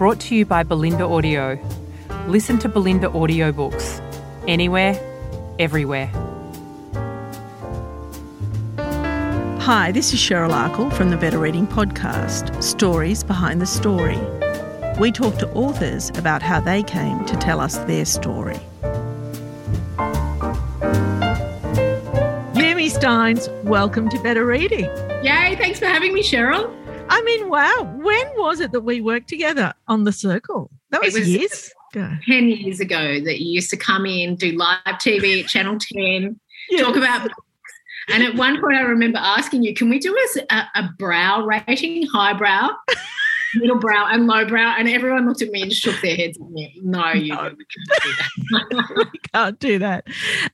brought to you by Bolinda Audio. Listen to Bolinda audiobooks anywhere, everywhere. Hi, this is Cheryl Akle from the Better Reading Podcast Stories Behind the Story. We talk to authors about how they came to tell us their story. Yumi Stynes, welcome to Better Reading. Yay, thanks for having me, Cheryl. I mean, wow, when was it that we worked together on The Circle? That was, was years ago. 10 years ago that you used to come in, do live TV at Channel 10, Yes. talk about books. And at one point, I remember asking you, can we do a, a brow rating, highbrow, middle brow, and low brow? And everyone looked at me and shook their heads at me. No, you No. we couldn't do that. can't do that.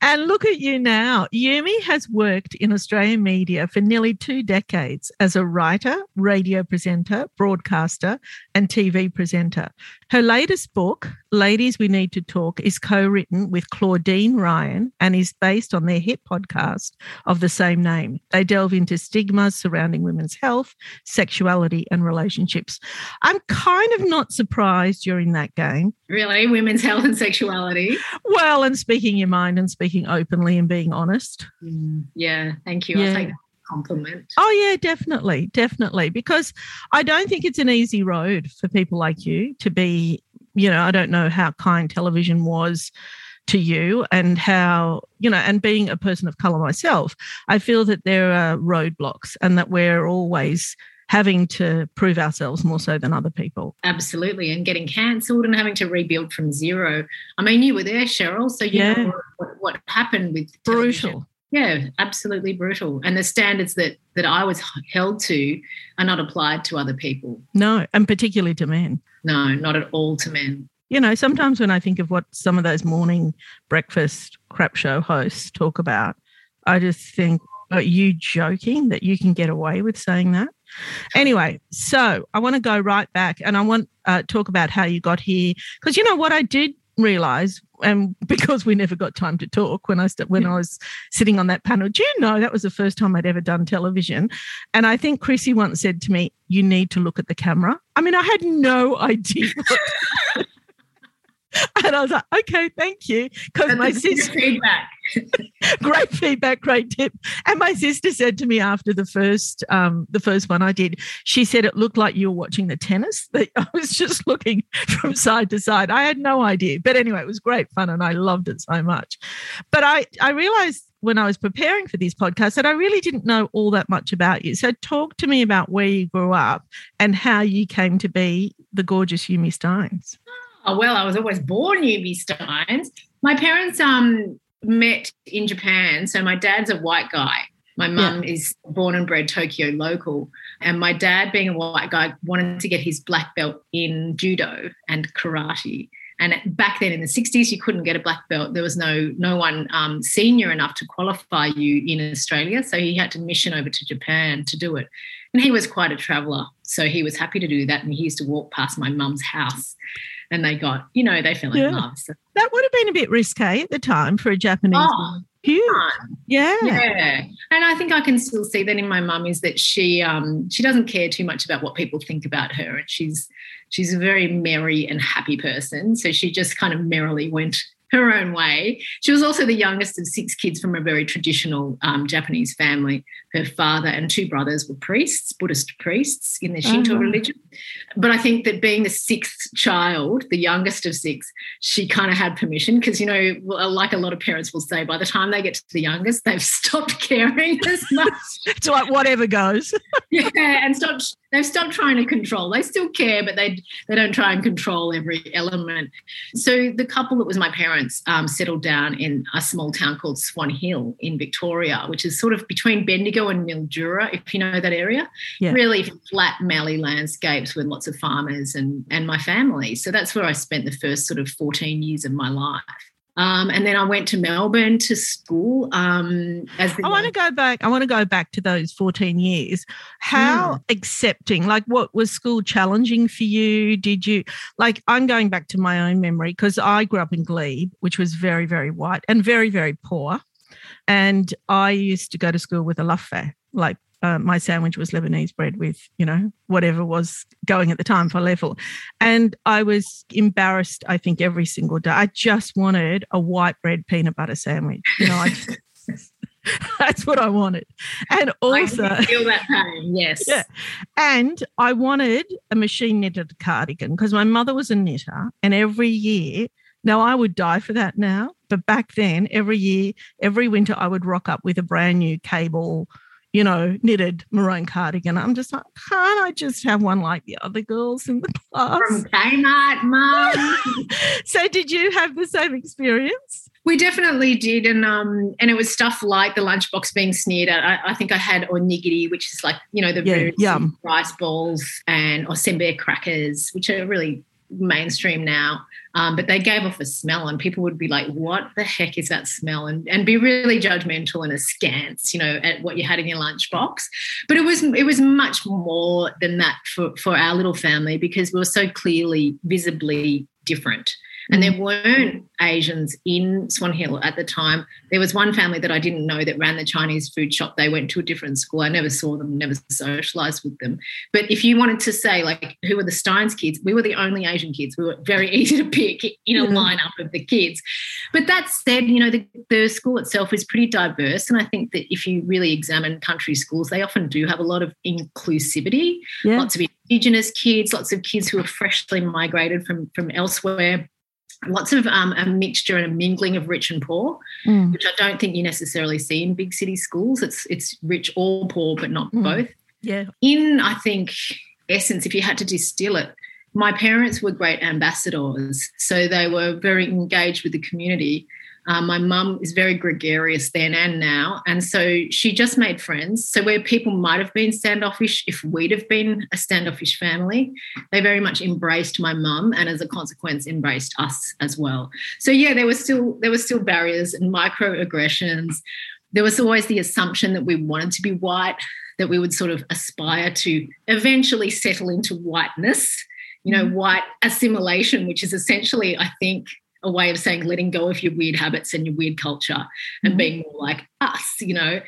And look at you now. Yumi has worked in Australian media for nearly two decades as a writer, radio presenter, broadcaster, and TV presenter. Her latest book, Ladies We Need to Talk, is co written with Claudine Ryan and is based on their hit podcast of the same name. They delve into stigmas surrounding women's health, sexuality, and relationships. I'm kind of not surprised during that game really, women's health and sexuality. well, and speaking your mind and speaking openly and being honest. Mm, yeah, thank you. Yeah. I'll take that a compliment. Oh, yeah, definitely. Definitely. Because I don't think it's an easy road for people like you to be, you know, I don't know how kind television was to you and how, you know, and being a person of color myself, I feel that there are roadblocks and that we're always having to prove ourselves more so than other people. Absolutely. And getting cancelled and having to rebuild from zero. I mean, you were there, Cheryl. So you Yeah. know what, what happened with television. Brutal. Yeah, absolutely brutal. And the standards that that I was held to are not applied to other people. No, and particularly to men. No, not at all to men. you know, sometimes when I think of what some of those morning breakfast crap show hosts talk about, I just think, are you joking that you can get away with saying that? Anyway, so I want to go right back and I want uh, talk about how you got here because you know what I did realize and because we never got time to talk when I st- when I was sitting on that panel. Do you know that was the first time I'd ever done television? And I think Chrissy once said to me, "You need to look at the camera." I mean, I had no idea. What and I was like, okay, thank you. Because my sister, feedback. great feedback, great tip. And my sister said to me after the first, um, the first one I did, she said it looked like you were watching the tennis. That I was just looking from side to side. I had no idea, but anyway, it was great fun, and I loved it so much. But I, I realized when I was preparing for this podcast that I really didn't know all that much about you. So talk to me about where you grew up and how you came to be the gorgeous Yumi Stynes. Oh, well, I was always born Yumi Stynes. My parents um met in Japan. So my dad's a white guy. My mum is born and bred Tokyo local. And my dad, being a white guy, wanted to get his black belt in judo and karate. And back then in the 60s, you couldn't get a black belt. There was no no one um, senior enough to qualify you in Australia. So he had to mission over to Japan to do it. And he was quite a traveller. So he was happy to do that. And he used to walk past my mum's house and they got, you know, they fell in Yeah. love. So That would have been a bit risque at the time for a Japanese Oh. Huge. Yeah. Yeah. And I think I can still see that in my mum is that she um she doesn't care too much about what people think about her. And she's she's a very merry and happy person. So she just kind of merrily went her own way. She was also the youngest of six kids from a very traditional um, Japanese family. Her father and two brothers were priests, Buddhist priests in the Shinto Oh. religion. But I think that being the sixth child, the youngest of six, she kind of had permission because, you know, like a lot of parents will say, by the time they get to the youngest, they've stopped caring as much. It's like whatever goes. yeah, and stopped. They've stopped trying to control. They still care, but they they don't try and control every element. So the couple that was my parents parents um, settled down in a small town called Swan Hill in Victoria, which is sort of between Bendigo and Mildura, if you know that area. Yeah. Really flat, mallee landscapes with lots of farmers and, and my family. So that's where I spent the first sort of 14 years of my life. Um, and then I went to Melbourne to school. Um, as I want to go back. I want to go back to those 14 years. How mm. accepting, like, what was school challenging for you? Did you, like, I'm going back to my own memory because I grew up in Glebe, which was very, very white and very, very poor. And I used to go to school with a luffé, like uh, my sandwich was Lebanese bread with, you know, whatever was going at the time for level. And I was embarrassed, I think, every single day. I just wanted a white bread peanut butter sandwich. You know, I just, that's what I wanted. And also I feel that pain, yes. Yeah. And I wanted a machine knitted cardigan because my mother was a knitter and every year now I would die for that now, but back then, every year, every winter, I would rock up with a brand new cable you know, knitted maroon cardigan. I'm just like, can't I just have one like the other girls in the class? From Kmart, mum. so did you have the same experience? We definitely did, and um, and it was stuff like the lunchbox being sneered at. I, I think I had onigiri, which is like you know the yeah, rice balls, and or sembe crackers, which are really mainstream now. Um, but they gave off a smell, and people would be like, "What the heck is that smell?" and and be really judgmental and askance, you know, at what you had in your lunchbox. But it was it was much more than that for for our little family because we were so clearly, visibly different. And there mm. weren't Asians in Swan Hill at the time. There was one family that I didn't know that ran the Chinese food shop. They went to a different school. I never saw them, never socialized with them. But if you wanted to say, like, who were the Stynes kids, we were the only Asian kids. We were very easy to pick in a lineup of the kids. But that said, you know, the, the school itself is pretty diverse. And I think that if you really examine country schools, they often do have a lot of inclusivity, yeah. lots of Indigenous kids, lots of kids who are freshly migrated from, from elsewhere lots of um, a mixture and a mingling of rich and poor, mm. which I don't think you necessarily see in big city schools. It's it's rich or poor, but not mm. both. Yeah. In I think essence, if you had to distill it, my parents were great ambassadors, so they were very engaged with the community. Um, my mum is very gregarious then and now. And so she just made friends. So, where people might have been standoffish if we'd have been a standoffish family, they very much embraced my mum and as a consequence embraced us as well. So yeah, there was still there were still barriers and microaggressions. There was always the assumption that we wanted to be white, that we would sort of aspire to eventually settle into whiteness, you know, mm-hmm. white assimilation, which is essentially, I think, a way of saying letting go of your weird habits and your weird culture and mm-hmm. being more like us, you know,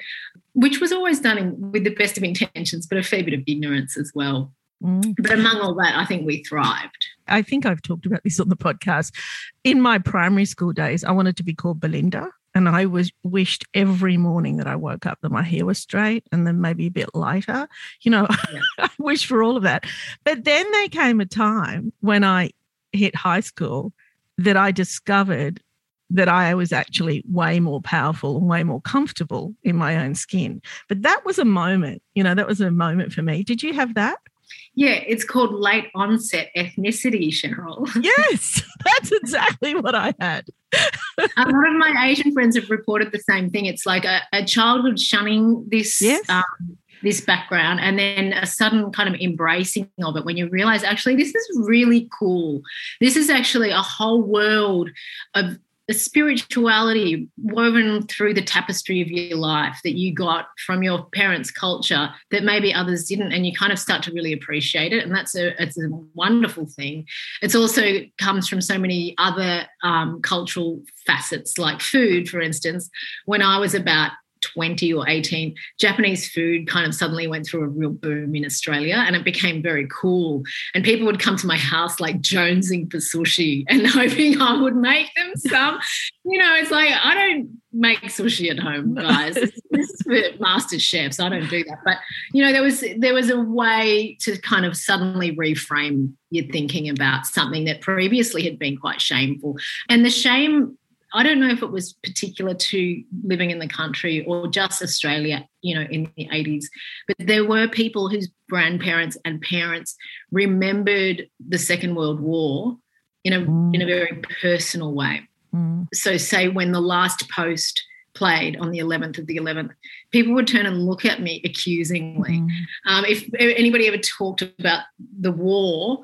which was always done in, with the best of intentions, but a fair bit of ignorance as well. Mm. But among all that, I think we thrived. I think I've talked about this on the podcast. In my primary school days, I wanted to be called Belinda. And I was wished every morning that I woke up that my hair was straight and then maybe a bit lighter. You know, yeah. I wish for all of that. But then there came a time when I hit high school that I discovered that I was actually way more powerful and way more comfortable in my own skin. But that was a moment, you know, that was a moment for me. Did you have that? Yeah, it's called late onset ethnicity, Cheryl. Yes, that's exactly what I had. a lot of my Asian friends have reported the same thing. It's like a, a childhood shunning this yes. um, this background and then a sudden kind of embracing of it when you realize actually this is really cool. This is actually a whole world of spirituality woven through the tapestry of your life that you got from your parents' culture that maybe others didn't, and you kind of start to really appreciate it, and that's a it's a wonderful thing. It's also comes from so many other um, cultural facets, like food, for instance. When I was about 20 or 18, Japanese food kind of suddenly went through a real boom in Australia and it became very cool. And people would come to my house like jonesing for sushi and hoping I would make them some. you know, it's like, I don't make sushi at home, guys. this is for master chefs. I don't do that. But, you know, there was there was a way to kind of suddenly reframe your thinking about something that previously had been quite shameful. And the shame I don't know if it was particular to living in the country or just Australia, you know, in the 80s, but there were people whose grandparents and parents remembered the Second World War in a, mm. in a very personal way. Mm. So, say when the last post played on the 11th of the 11th, people would turn and look at me accusingly. Mm. Um, if anybody ever talked about the war,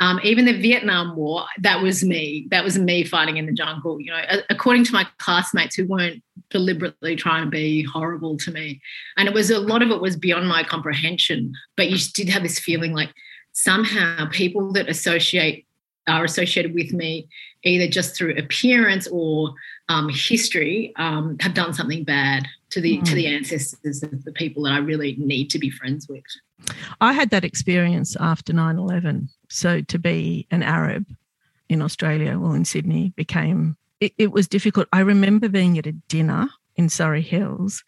um, even the Vietnam War, that was me. That was me fighting in the jungle. You know, according to my classmates who weren't deliberately trying to be horrible to me, and it was a lot of it was beyond my comprehension. But you did have this feeling like somehow people that associate are associated with me either just through appearance or um, history um, have done something bad to the mm. to the ancestors of the people that I really need to be friends with. I had that experience after 9-11. So to be an Arab in Australia, well in Sydney, became it, it was difficult. I remember being at a dinner in Surry Hills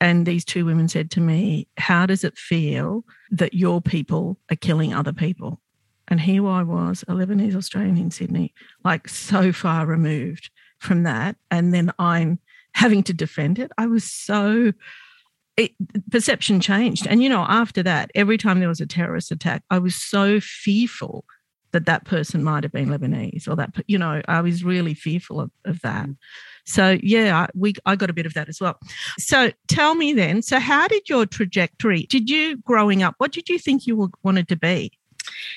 and these two women said to me, How does it feel that your people are killing other people? And here I was, a Lebanese Australian in Sydney, like so far removed from that. And then I'm having to defend it. I was so, it, perception changed. And, you know, after that, every time there was a terrorist attack, I was so fearful that that person might have been Lebanese or that, you know, I was really fearful of, of that. Mm. So yeah, I, we I got a bit of that as well. So tell me then, so how did your trajectory? Did you growing up? What did you think you wanted to be?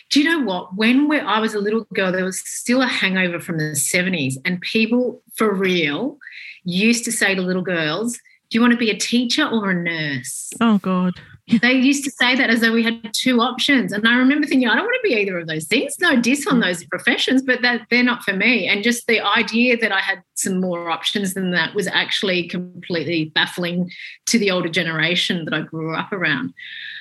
Do you know what? When I was a little girl, there was still a hangover from the 70s, and people for real used to say to little girls, Do you want to be a teacher or a nurse? Oh, God. They used to say that as though we had two options. And I remember thinking, I don't want to be either of those things. No diss on mm. those professions, but that they're not for me. And just the idea that I had some more options than that was actually completely baffling to the older generation that I grew up around.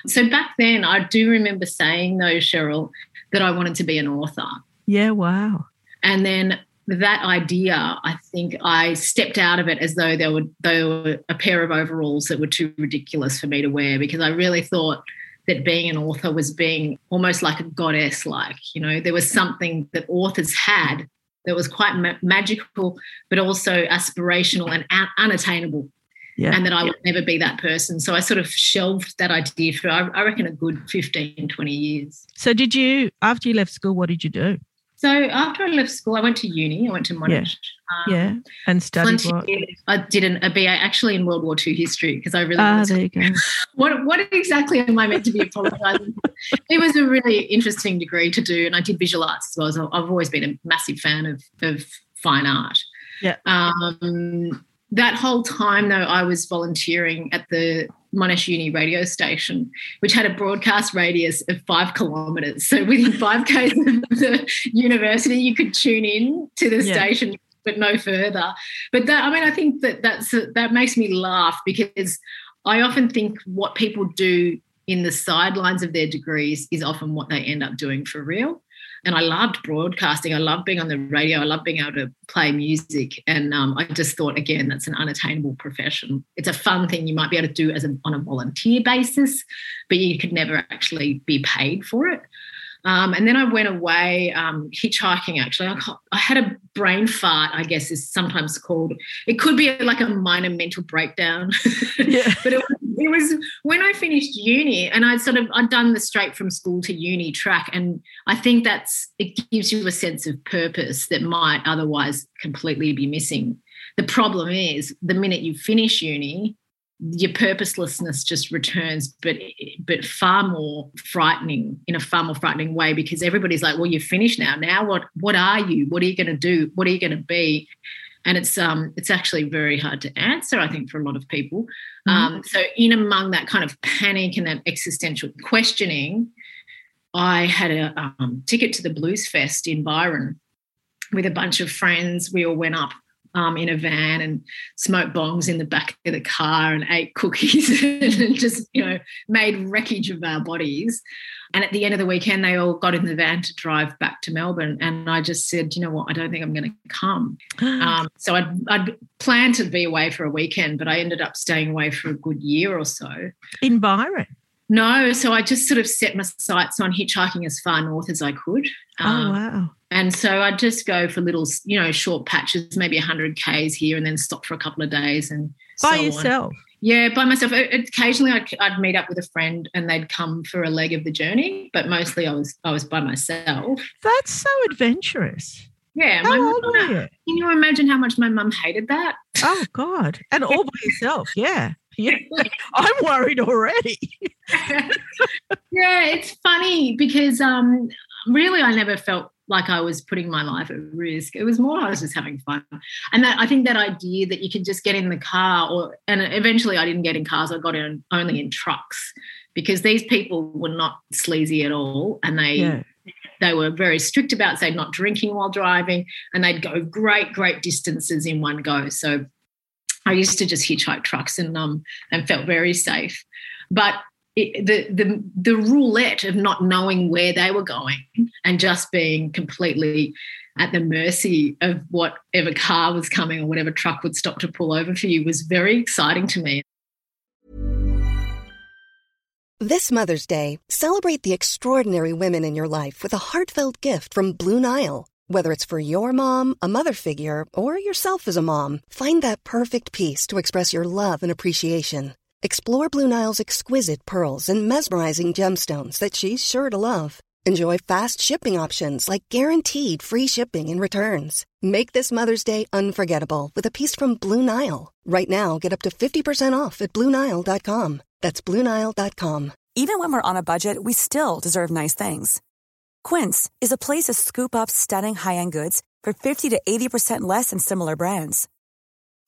So back then, I do remember saying, though, Cheryl, that I wanted to be an author. Yeah, wow. And then that idea, I think I stepped out of it as though there were, there were a pair of overalls that were too ridiculous for me to wear because I really thought that being an author was being almost like a goddess like. You know, there was something that authors had that was quite ma- magical, but also aspirational and un- unattainable. Yeah. And that I would never be that person. So I sort of shelved that idea for, I reckon, a good 15, 20 years. So, did you, after you left school, what did you do? So after I left school, I went to uni. I went to Monash. Yeah, um, yeah. and studied what? I did an, a BA actually in World War II history because I really. Ah, there you go. What what exactly am I meant to be apologising? For? It was a really interesting degree to do, and I did visual arts as well. So I've always been a massive fan of of fine art. Yeah. Um, that whole time though, I was volunteering at the Monash Uni radio station, which had a broadcast radius of five kilometres. So within five k's of the university, you could tune in to the yeah. station, but no further. But that, I mean, I think that that's that makes me laugh because I often think what people do in the sidelines of their degrees is often what they end up doing for real and I loved broadcasting. I loved being on the radio. I loved being able to play music. And um, I just thought, again, that's an unattainable profession. It's a fun thing you might be able to do as a, on a volunteer basis, but you could never actually be paid for it. Um, and then I went away um, hitchhiking. Actually, I, I, had a brain fart. I guess is sometimes called. It could be like a minor mental breakdown, yeah. but it, it was when I finished uni, and I'd sort of I'd done the straight from school to uni track, and I think that's it gives you a sense of purpose that might otherwise completely be missing. The problem is the minute you finish uni, your purposelessness just returns but but far more frightening in a far more frightening way because everybody's like well you're finished now. Now what what are you? What are you going to do? What are you going to be and it's um it's actually very hard to answer i think for a lot of people mm-hmm. um so in among that kind of panic and that existential questioning i had a um, ticket to the blues fest in byron with a bunch of friends we all went up um, in a van and smoked bongs in the back of the car and ate cookies and just, you know, made wreckage of our bodies. And at the end of the weekend, they all got in the van to drive back to Melbourne. And I just said, you know what, I don't think I'm going to come. Um, so I'd, I'd planned to be away for a weekend, but I ended up staying away for a good year or so. In Byron? No, so I just sort of set my sights on hitchhiking as far north as I could. Oh, um, oh, wow. And so I'd just go for little, you know, short patches, maybe 100 Ks here and then stop for a couple of days. and By so yourself? On. Yeah, by myself. Occasionally I'd, meet up with a friend and they'd come for a leg of the journey, but mostly I was I was by myself. That's so adventurous. Yeah. How old were you? Can you imagine how much my mum hated that? Oh God! And all by yourself. Yeah. Yeah. I'm worried already. yeah, it's funny because um, really I never felt like I was putting my life at risk. It was more I was just having fun, and that I think that idea that you can just get in the car, or and eventually I didn't get in cars. I got in only in trucks because these people were not sleazy at all, and they. Yeah. They were very strict about, say, not drinking while driving, and they'd go great, great distances in one go. So I used to just hitchhike trucks and um and felt very safe. But the the the roulette of not knowing where they were going and just being completely at the mercy of whatever car was coming or whatever truck would stop to pull over for you was very exciting to me. This Mother's Day, celebrate the extraordinary women in your life with a heartfelt gift from Blue Nile. Whether it's for your mom, a mother figure, or yourself as a mom, find that perfect piece to express your love and appreciation. Explore Blue Nile's exquisite pearls and mesmerizing gemstones that she's sure to love. Enjoy fast shipping options like guaranteed free shipping and returns. Make this Mother's Day unforgettable with a piece from Blue Nile. Right now, get up to 50% off at BlueNile.com. That's BlueNile.com. Even when we're on a budget, we still deserve nice things. Quince is a place to scoop up stunning high-end goods for 50 to 80% less than similar brands.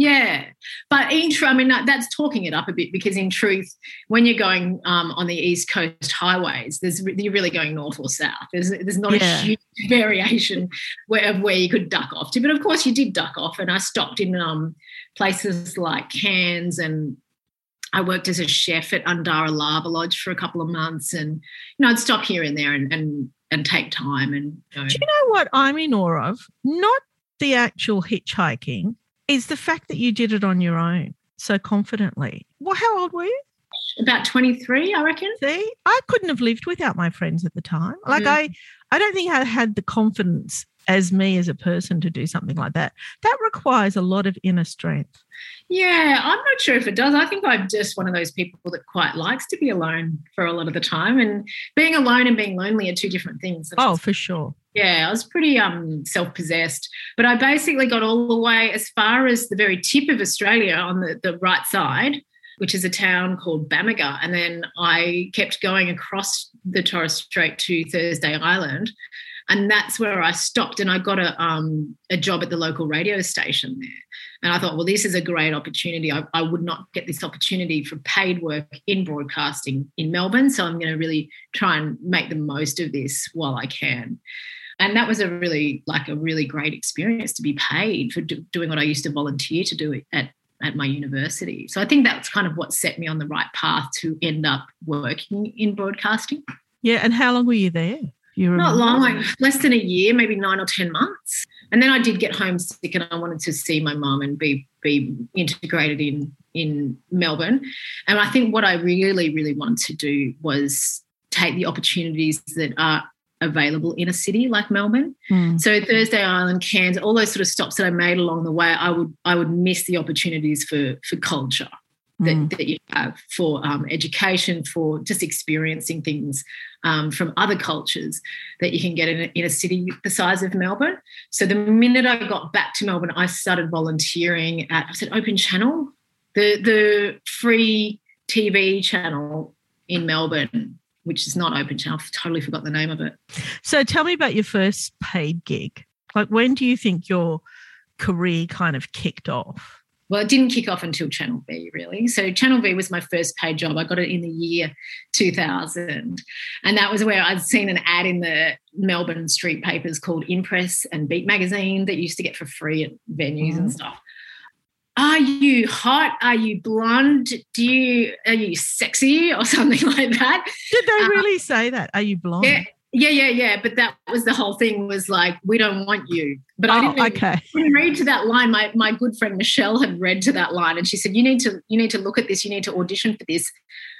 Yeah, but in truth, I mean that, that's talking it up a bit because in truth, when you're going um, on the East Coast highways, there's you're really going north or south. There's there's not Yeah. a huge variation where of where you could duck off to, but of course you did duck off, and I stopped in um, places like Cairns and. I worked as a chef at Undara Lava Lodge for a couple of months, and you know I'd stop here and there and and and take time and you know, Do you know what I'm in awe of? Not the actual hitchhiking, is the fact that you did it on your own so confidently. Well, how old were you? about 23, I reckon. See, I couldn't have lived without my friends at the time. Like Mm. I, I don't think I had the confidence as me as a person to do something like that. That requires a lot of inner strength. Yeah, I'm not sure if it does. I think I'm just one of those people that quite likes to be alone for a lot of the time. And being alone and being lonely are two different things. And Oh, for sure. yeah, I was pretty um self-possessed. But I basically got all the way as far as the very tip of Australia on the, the right side, which is a town called Bamaga. And then I kept going across the Torres Strait to Thursday Island. And that's where I stopped and I got a um a job at the local radio station there. And I thought, well, this is a great opportunity. I, I would not get this opportunity for paid work in broadcasting in Melbourne. So I'm going to really try and make the most of this while I can. And that was a really, like a really great experience to be paid for do, doing what I used to volunteer to do at, at my university. So I think that's kind of what set me on the right path to end up working in broadcasting. Yeah. And how long were you there? You Not long, like less than a year, maybe nine or 10 months. And then I did get homesick and I wanted to see my mum and be be integrated in in Melbourne. And I think what I really, really wanted to do was take the opportunities that are available in a city like Melbourne. Mm. So Thursday Island, Cairns, all those sort of stops that I made along the way, I would I would miss the opportunities for for culture that, Mm. that you have for um, education, for just experiencing things um, from other cultures that you can get in a, in a city the size of Melbourne. So the minute I got back to Melbourne, I started volunteering at I said Open Channel, the the free TV channel in Melbourne, which is not Open Channel. I've totally forgot the name of it. So tell me about your first paid gig. Like when do you think your career kind of kicked off? Well, it didn't kick off until Channel V, really. So Channel V was my first paid job. I got it in the year 2000. And that was where I'd seen an ad in the Melbourne street papers called Inpress and Beat magazine that you used to get for free at venues and stuff. Are you hot? Are you blonde? Do you are you sexy or something like that? Did they Uh, really say that? Are you blonde? Yeah, Yeah, yeah, yeah. But that was the whole thing was like, we don't want you. But I Oh, didn't, okay. didn't read to that line. My my good friend Michelle had read to that line and she said, You need to you need to look at this, you need to audition for this.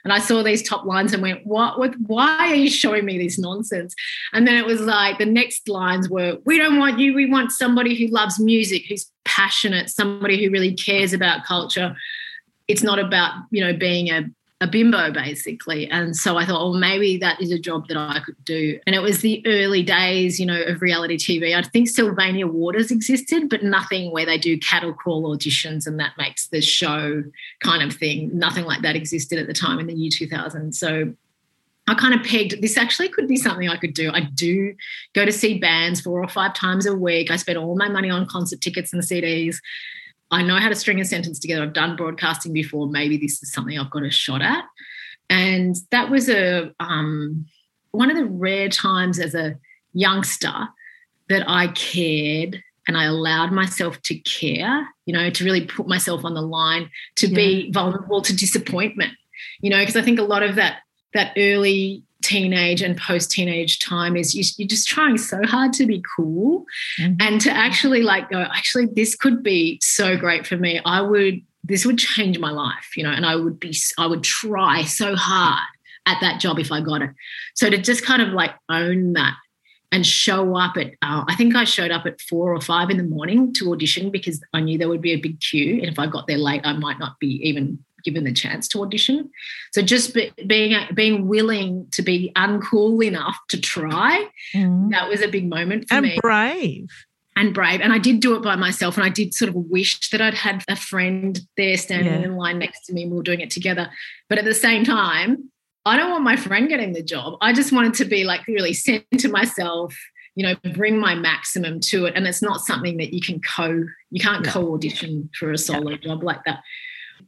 And I saw these top lines and went, What what why are you showing me this nonsense? And then it was like the next lines were, We don't want you, we want somebody who loves music, who's passionate, somebody who really cares about culture. It's not about, you know, being a a bimbo basically. And so I thought, oh, maybe that is a job that I could do. And it was the early days, you know, of reality TV. I think Sylvania Waters existed, but nothing where they do cattle call auditions and that makes the show kind of thing. Nothing like that existed at the time in the year 2000. So I kind of pegged this actually could be something I could do. I do go to see bands four or five times a week. I spend all my money on concert tickets and CDs. I know how to string a sentence together. I've done broadcasting before. Maybe this is something I've got a shot at. And that was a um, one of the rare times as a youngster that I cared and I allowed myself to care, you know, to really put myself on the line, to be vulnerable to disappointment, you know, because I think a lot of that that early teenage and post teenage time is you, you're just trying so hard to be cool. Mhm. and to actually like go actually this could be so great for me. I would this would change my life you know and i would be i would try so hard at that job if i got it. So to just kind of like own that and show up at uh, i think i showed up at four or five in the morning to audition because i knew there would be a big queue and if i got there late i might not be even given the chance to audition so just be, being being willing to be uncool enough to try Mhm. that was a big moment for And me brave. and brave. And I did do it by myself. And I did sort of wish that I'd had a friend there standing Yeah. in line next to me and we were doing it together. But at the same time, I don't want my friend getting the job. I just wanted to be like really center myself, you know, bring my maximum to it. And it's not something that you can co, you can't Yeah. co-audition for a solo job like that.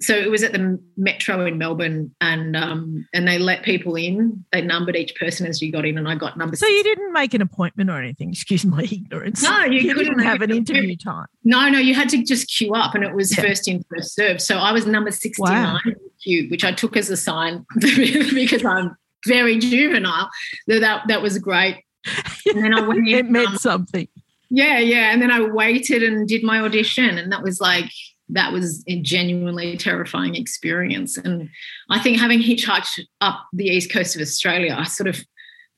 So it was at the Metro in Melbourne, and um, and they let people in. They numbered each person as you got in, and I got number. So you didn't make an appointment or anything. Excuse my ignorance. No, you couldn't didn't have an interview time. No, no, you had to just queue up and it was Yeah. first in, first served. So I was number 69 Wow. queue, which I took as a sign because I'm very juvenile. That that, that was great. And then I went in, it meant um, something. yeah, yeah. And then I waited and did my audition. And that was like, that was a genuinely terrifying experience. And I think having hitchhiked up the east coast of Australia, I sort of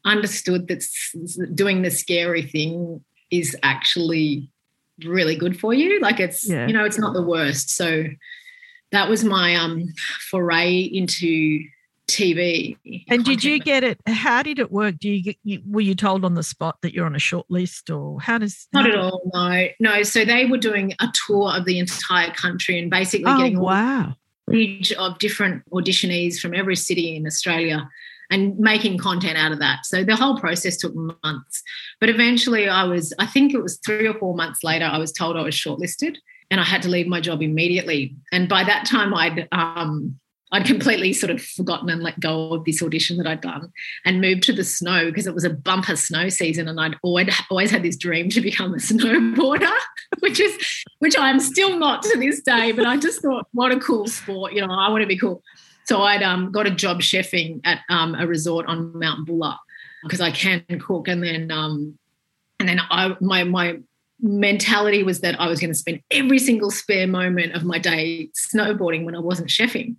understood that doing the scary thing is actually really good for you. Like it's, Yeah. you know, it's not the worst. So that was my um foray into TV. And did you get it? How did it work? Do you get? You, were you told on the spot that you're on a short list, or how does? Not at all. No, no. So they were doing a tour of the entire country and basically Oh getting wow! footage of different auditionees from every city in Australia and making content out of that. So the whole process took months. But eventually I was, I think it was three or four months later, I was told I was shortlisted and I had to leave my job immediately. And by that time I'd um I'd completely sort of forgotten and let go of this audition that I'd done and moved to the snow because it was a bumper snow season and I'd always, always had this dream to become a snowboarder, which is which I'm still not to this day, but I just thought, what a cool sport. You know, I want to be cool. So I'd um, got a job chefing at um, a resort on Mount Buller because I can cook. And then, um, and then I, my, my mentality was that I was going to spend every single spare moment of my day snowboarding when I wasn't chefing.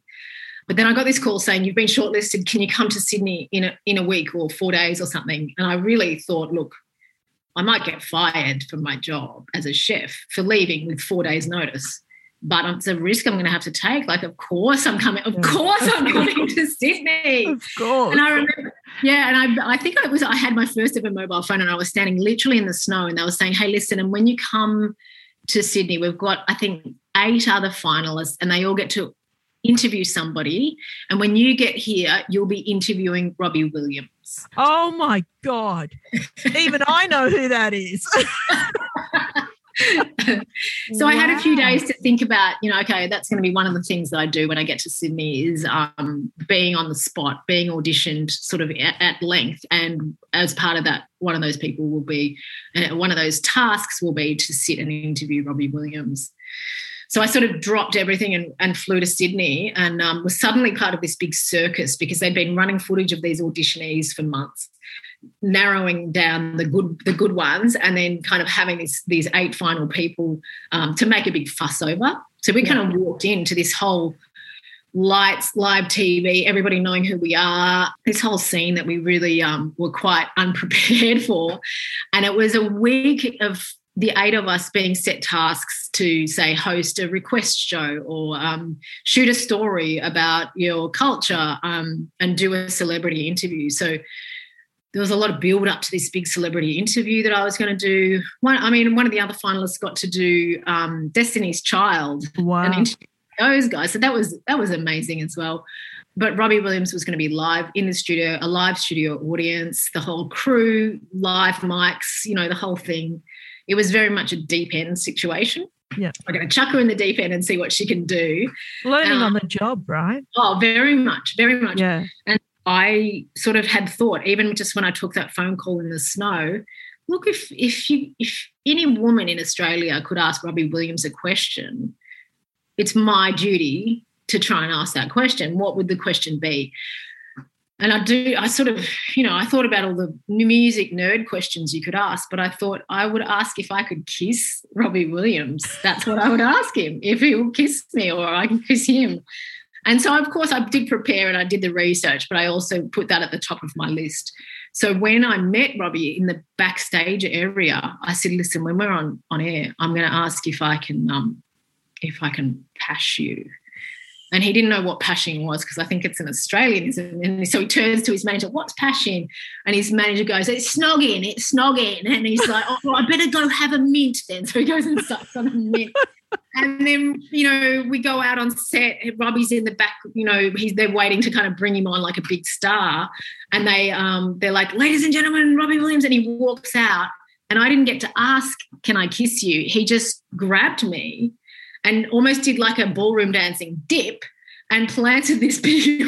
But then I got this call saying, You've been shortlisted. Can you come to Sydney in a, in a week or four days or something? And I really thought, Look, I might get fired from my job as a chef for leaving with four days' notice. But it's a risk I'm going to have to take. Like, of course I'm coming. Of Yeah. course I'm coming to Sydney. Of course. And I remember, yeah, and I, I think I was, I had my first ever mobile phone, and I was standing literally in the snow, and they were saying, "Hey, listen, and when you come to Sydney, we've got, I think, eight other finalists, and they all get to interview somebody, and when you get here, you'll be interviewing Robbie Williams." oh my god! Even I know who that is. so I had a few days to think about, you know, okay, that's going to be one of the things that I do when I get to Sydney is um, being on the spot, being auditioned sort of at, at length. And as part of that, one of those people will be, uh, one of those tasks will be to sit and interview Robbie Williams. So I sort of dropped everything and, and flew to Sydney and um, was suddenly part of this big circus because they'd been running footage of these auditionees for months narrowing down the good the good ones and then kind of having this, these eight final people um, to make a big fuss over. So we kind of walked into this whole lights, live TV, everybody knowing who we are, this whole scene that we really um, were quite unprepared for. And it was a week of the eight of us being set tasks to say host a request show or um, shoot a story about your culture um, and do a celebrity interview so there was a lot of build up to this big celebrity interview that I was going to do. One, I mean, one of the other finalists got to do um, Destiny's Child Wow. and interview those guys. So that was that was amazing as well. But Robbie Williams was going to be live in the studio, a live studio audience, the whole crew, live mics, you know, the whole thing. It was very much a deep end situation. Yeah. We're going to chuck her in the deep end and see what she can do. Learning Um, on the job, right? Oh, very much, very much. Yeah. And I sort of had thought, even just when I took that phone call in the snow, look, if if you if any woman in Australia could ask Robbie Williams a question, it's my duty to try and ask that question. What would the question be? And I do, I sort of, you know, I thought about all the music nerd questions you could ask, but I thought I would ask if I could kiss Robbie Williams. That's what I would ask him if he will kiss me or I can kiss him. And so, of course, I did prepare and I did the research, but I also put that at the top of my list. So when I met Robbie in the backstage area, I said, "Listen, when we're on on air, I'm going to ask if I can um, if I can pash you." And he didn't know what pashing was because I think it's an Australianism. And so he turns to his manager, "What's pashing?" And his manager goes, "It's snogging, it's snogging." And he's like, "Oh, well, I better go have a mint then." So he goes and sucks on a mint and then you know we go out on set robbie's in the back you know he's they're waiting to kind of bring him on like a big star and they um they're like ladies and gentlemen robbie williams and he walks out and i didn't get to ask can i kiss you he just grabbed me and almost did like a ballroom dancing dip and planted this big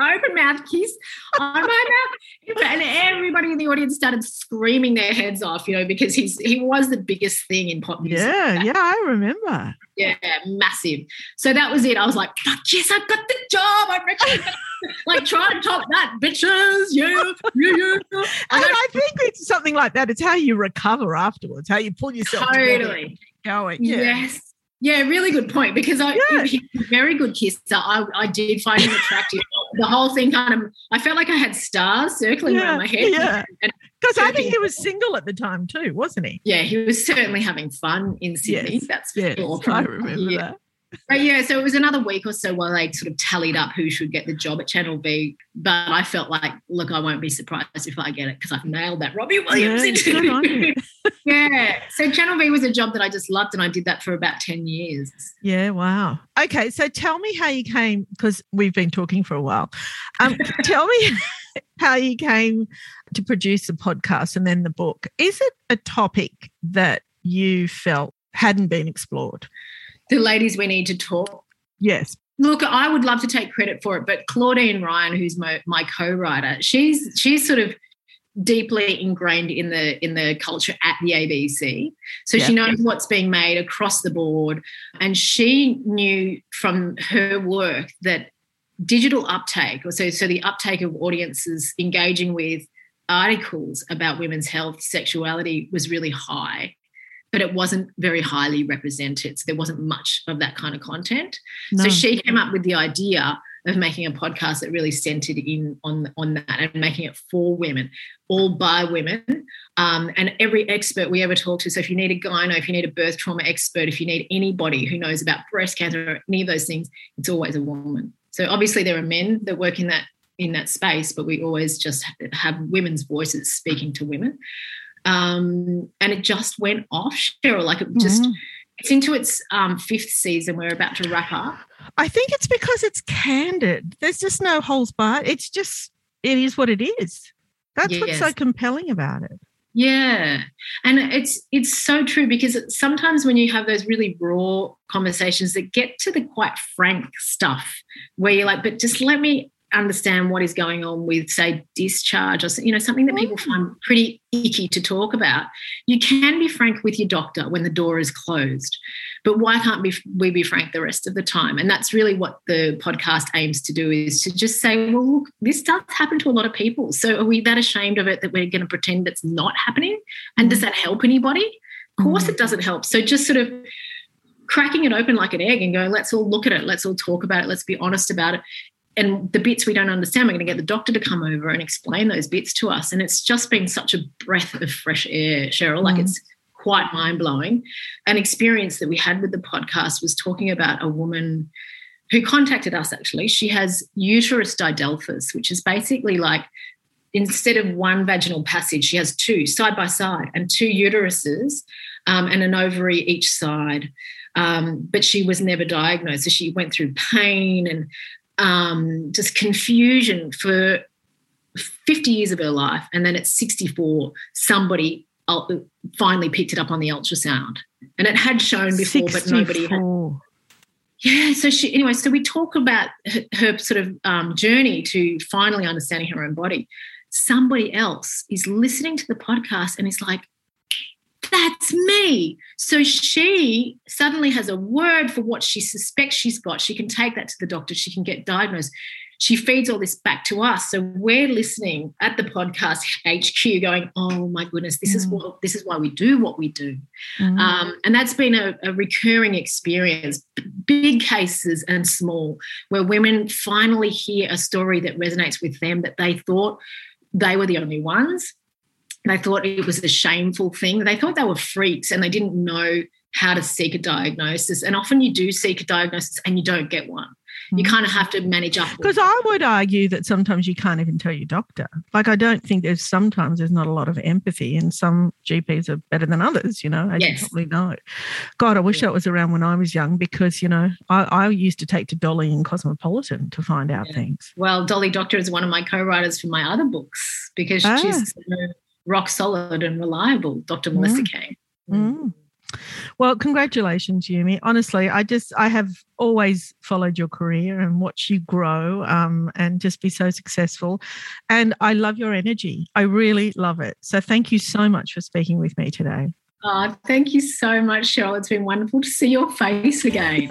open mouth kiss on my mouth and everybody in the audience started screaming their heads off you know because he's he was the biggest thing in pop music Yeah. Yeah. I remember. yeah, massive. So that was it. I was like, fuck yes, I've got the job. I'm ready. like, try to top that, bitches. Yeah, yeah, yeah. And I I think it's something like that. It's how you recover afterwards, how you pull yourself totally. and going. Yeah. Yes. Yeah, really good point because I Yeah. he's a very good kisser. I, I did find him attractive. the whole thing kind of I felt like I had stars circling Yeah, around my head. yeah. Because I think he was single at the time too, wasn't he? yeah, he was certainly having fun in Sydney. Yes, That's for Yes. sure. I remember Yeah. that. But yeah, so it was another week or so while they sort of tallied up who should get the job at Channel V. But I felt like, look, I won't be surprised if I get it because I've nailed that Robbie Williams Yeah, good on you. yeah. So Channel V was a job that I just loved and I did that for about 10 years. Yeah, wow. Okay, so tell me how you came because we've been talking for a while. Um, tell me how you came to produce the podcast and then the book. Is it a topic that you felt hadn't been explored? The ladies we need to talk. Yes. Look, I would love to take credit for it, but Claudine Ryan, who's my, my co-writer, she's she's sort of deeply ingrained in the in the culture at the ABC. So she knows what's being made across the board. And she knew from her work that digital uptake, or so so the uptake of audiences engaging with articles about women's health, sexuality was really high. But it wasn't very highly represented. So there wasn't much of that kind of content. No. So she came up with the idea of making a podcast that really centered in on on that and making it for women, all by women, um, and every expert we ever talk to. So if you need a gyno, if you need a birth trauma expert, if you need anybody who knows about breast cancer or any of those things, it's always a woman. So obviously there are men that work in that in that space, but we always just have women's voices speaking to women. Um, and it just went off, Cheryl. Like it just Mhm. it's into its um, fifth season. We're about to wrap up. I think it's because it's candid. There's just no holes barred. It's just, it is what it is. That's what's so compelling about it. Yeah. And it's it's so true because sometimes when you have those really raw conversations that get to the quite frank stuff where you're like, but just let me understand what is going on with, say, discharge or you know something that people find mm. pretty icky to talk about, you can be frank with your doctor when the door is closed. But why can't we be frank the rest of the time? And that's really what the podcast aims to do: is to just say, well, look, this does happen to a lot of people. So are we that ashamed of it that we're going to pretend it's not happening? And does that help anybody? Of course, it mm. doesn't help. So just sort of cracking it open like an egg and going, let's all look at it, let's all talk about it, let's be honest about it and the bits we don't understand, we're going to get the doctor to come over and explain those bits to us. And it's just been such a breath of fresh air, Cheryl. Like mm. it's quite mind blowing. An experience that we had with the podcast was talking about a woman who contacted us actually. She has uterus didelphys, which is basically like instead of one vaginal passage, she has two side by side and two uteruses um, and an ovary each side. Um, but she was never diagnosed. So she went through pain and um, just confusion for 50 years of her life. And then at 64, somebody finally picked it up on the ultrasound. And it had shown before, 64. but nobody had. Yeah. So she, anyway, so we talk about her, her sort of um, journey to finally understanding her own body. Somebody else is listening to the podcast and is like, that's me. So she suddenly has a word for what she suspects she's got. She can take that to the doctor, she can get diagnosed. She feeds all this back to us. So we're listening at the podcast HQ going, oh my goodness, this mm. is what this is why we do what we do. Mm. Um, and that's been a, a recurring experience, big cases and small, where women finally hear a story that resonates with them that they thought they were the only ones they thought it was a shameful thing. They thought they were freaks and they didn't know how to seek a diagnosis. And often you do seek a diagnosis and you don't get one. You mm. kind of have to manage up. Because I would argue that sometimes you can't even tell your doctor. Like I don't think there's sometimes there's not a lot of empathy, and some GPs are better than others. You know, as yes. probably know. God, I wish yeah. that was around when I was young because you know I, I used to take to Dolly and Cosmopolitan to find out yeah. things. Well, Dolly Doctor is one of my co-writers for my other books because ah. she's rock solid and reliable, Dr. Melissa mm. Kang. Mm. Well, congratulations, Yumi. Honestly, I just I have always followed your career and watched you grow um, and just be so successful. And I love your energy. I really love it. So thank you so much for speaking with me today. Oh, thank you so much, Cheryl. It's been wonderful to see your face again.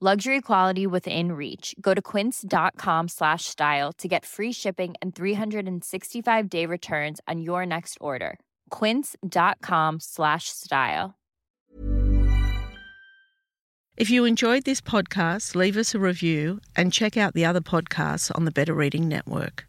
Luxury quality within reach. Go to quince.com slash style to get free shipping and 365 day returns on your next order. Quince.com slash style. If you enjoyed this podcast, leave us a review and check out the other podcasts on the Better Reading Network.